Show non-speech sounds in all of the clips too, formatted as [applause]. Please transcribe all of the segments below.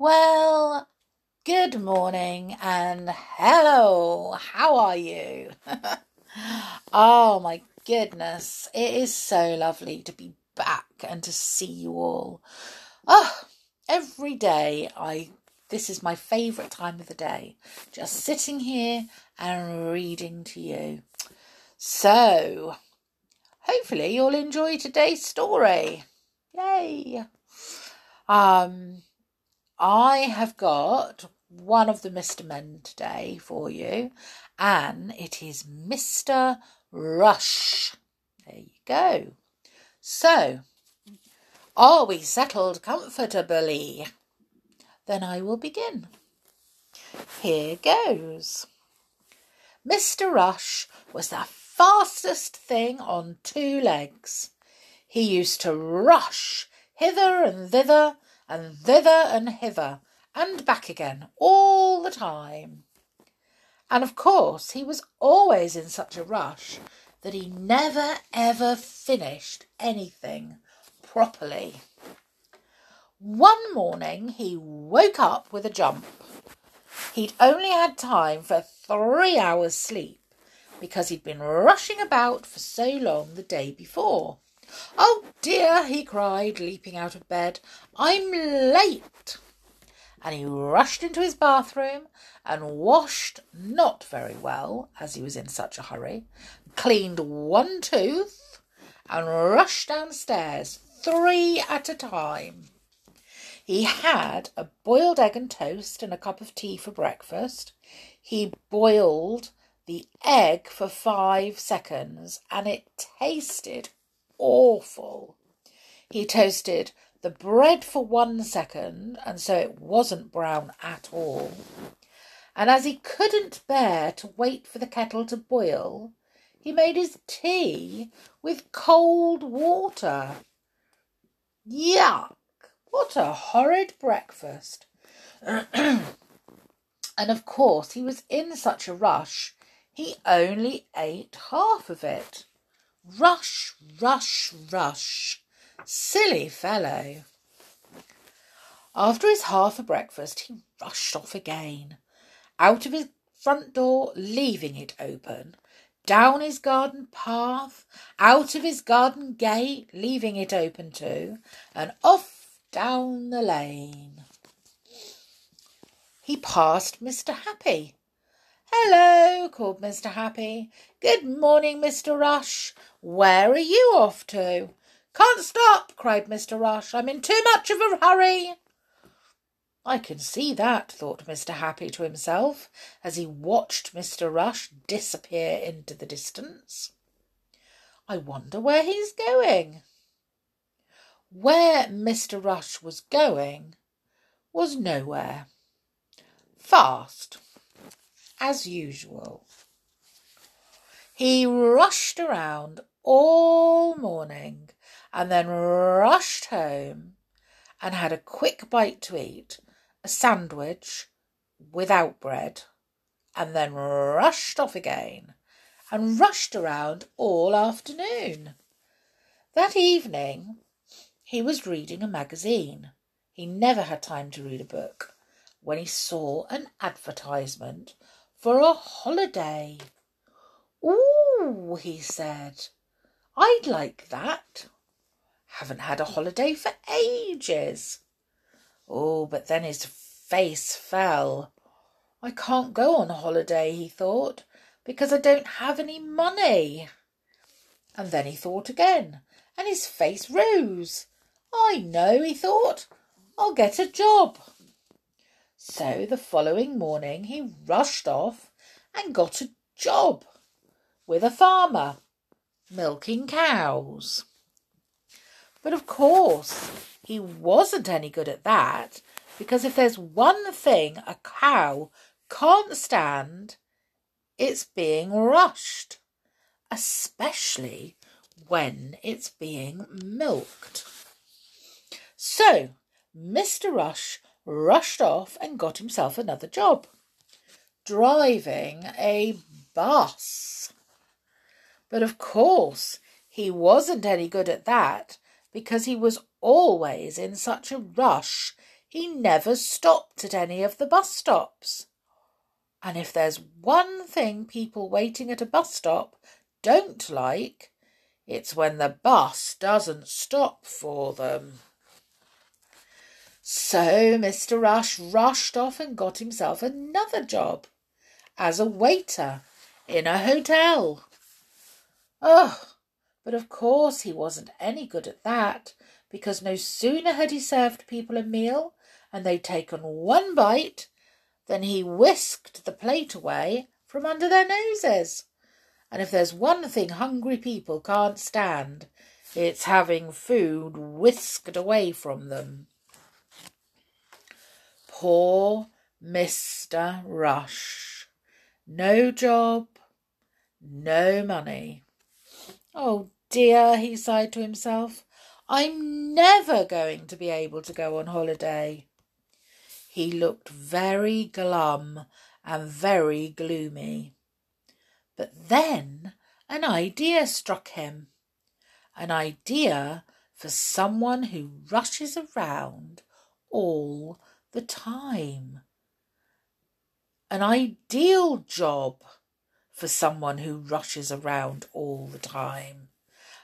Well, good morning and hello. How are you? [laughs] oh my goodness. It is so lovely to be back and to see you all. Oh, every day I this is my favourite time of the day. Just sitting here and reading to you. So, hopefully you'll enjoy today's story. Yay! Um, I have got one of the Mr. Men today for you, and it is Mr. Rush. There you go. So, are we settled comfortably? Then I will begin. Here goes. Mr. Rush was the fastest thing on two legs. He used to rush hither and thither and thither and hither and back again all the time. And of course, he was always in such a rush that he never ever finished anything properly. One morning he woke up with a jump. He'd only had time for three hours' sleep because he'd been rushing about for so long the day before. Oh dear, he cried, leaping out of bed. I'm late. And he rushed into his bathroom and washed not very well, as he was in such a hurry, cleaned one tooth, and rushed downstairs, three at a time. He had a boiled egg and toast and a cup of tea for breakfast. He boiled the egg for five seconds and it tasted awful. He toasted the bread for one second, and so it wasn't brown at all. And as he couldn't bear to wait for the kettle to boil, he made his tea with cold water. Yuck! What a horrid breakfast! [clears throat] and of course, he was in such a rush, he only ate half of it. Rush, rush, rush. Silly fellow. After his half a breakfast, he rushed off again, out of his front door, leaving it open, down his garden path, out of his garden gate, leaving it open too, and off down the lane. He passed Mr. Happy. Hello, called Mr. Happy. Good morning, Mr. Rush. Where are you off to? Can't stop, cried Mr. Rush. I'm in too much of a hurry. I can see that, thought Mr. Happy to himself as he watched Mr. Rush disappear into the distance. I wonder where he's going. Where Mr. Rush was going was nowhere. Fast, as usual. He rushed around all morning and then rushed home and had a quick bite to eat, a sandwich without bread, and then rushed off again and rushed around all afternoon. That evening he was reading a magazine. He never had time to read a book when he saw an advertisement for a holiday. Ooh, he said, I'd like that. Haven't had a holiday for ages. Oh, but then his face fell. I can't go on a holiday, he thought, because I don't have any money. And then he thought again, and his face rose. I know, he thought, I'll get a job. So the following morning he rushed off and got a job with a farmer, milking cows. But of course, he wasn't any good at that, because if there's one thing a cow can't stand, it's being rushed, especially when it's being milked. So, Mr. Rush rushed off and got himself another job, driving a bus. But of course, he wasn't any good at that because he was always in such a rush he never stopped at any of the bus stops. And if there's one thing people waiting at a bus stop don't like, it's when the bus doesn't stop for them. So Mr. Rush rushed off and got himself another job as a waiter in a hotel. Oh, but of course he wasn't any good at that, because no sooner had he served people a meal and they'd taken one bite than he whisked the plate away from under their noses. And if there's one thing hungry people can't stand, it's having food whisked away from them. Poor Mr. Rush. No job, no money. Oh dear, he sighed to himself. I'm never going to be able to go on holiday. He looked very glum and very gloomy. But then an idea struck him. An idea for someone who rushes around all the time. An ideal job for someone who rushes around all the time.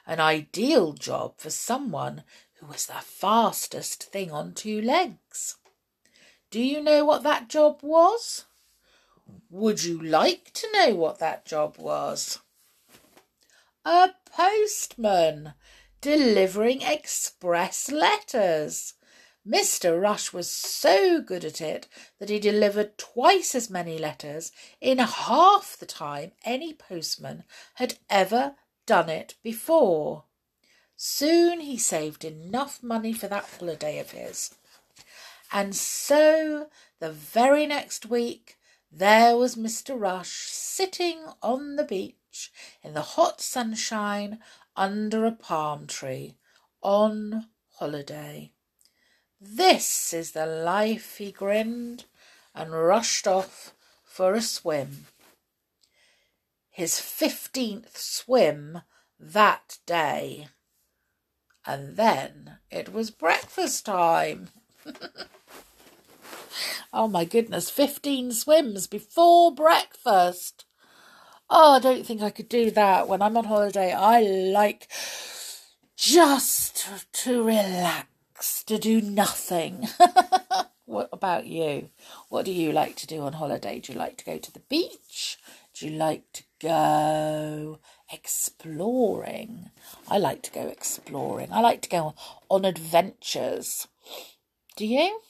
An ideal job for someone who was the fastest thing on two legs. Do you know what that job was? Would you like to know what that job was? A postman delivering express letters. Mr. Rush was so good at it that he delivered twice as many letters in half the time any postman had ever done it before. Soon he saved enough money for that holiday of his and so the very next week there was Mr. Rush sitting on the beach in the hot sunshine under a palm tree on holiday. This is the life, he grinned and rushed off for a swim. His fifteenth swim that day. And then it was breakfast time. [laughs] oh my goodness, 15 swims before breakfast. Oh, I don't think I could do that. When I'm on holiday, I like just to relax, to do nothing. [laughs] what about you? What do you like to do on holiday? Do you like to go to the beach? Do you like to go exploring? I like to go exploring. I like to go on adventures. Do you?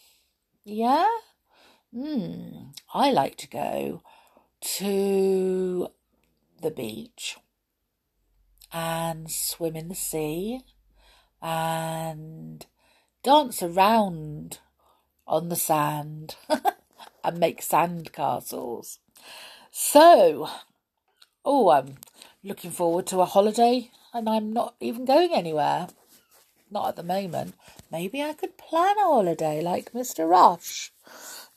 Yeah? Hmm. I like to go to the beach and swim in the sea and dance around on the sand [laughs] and make sand castles. So, oh, I'm looking forward to a holiday and I'm not even going anywhere. Not at the moment. Maybe I could plan a holiday like Mr. Rush.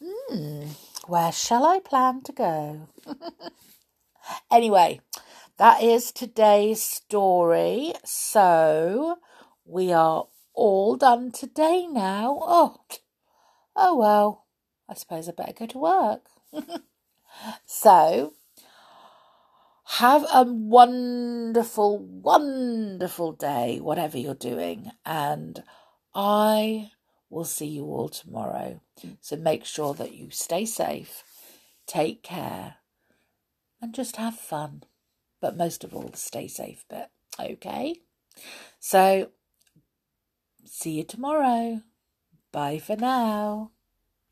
Hmm, where shall I plan to go? [laughs] anyway, that is today's story. So we are all done today now. Oh, oh well. I suppose I better go to work. [laughs] so have a wonderful, wonderful day, whatever you're doing. And I will see you all tomorrow. So make sure that you stay safe, take care, and just have fun. But most of all, stay safe bit. Okay? So, see you tomorrow. Bye for now.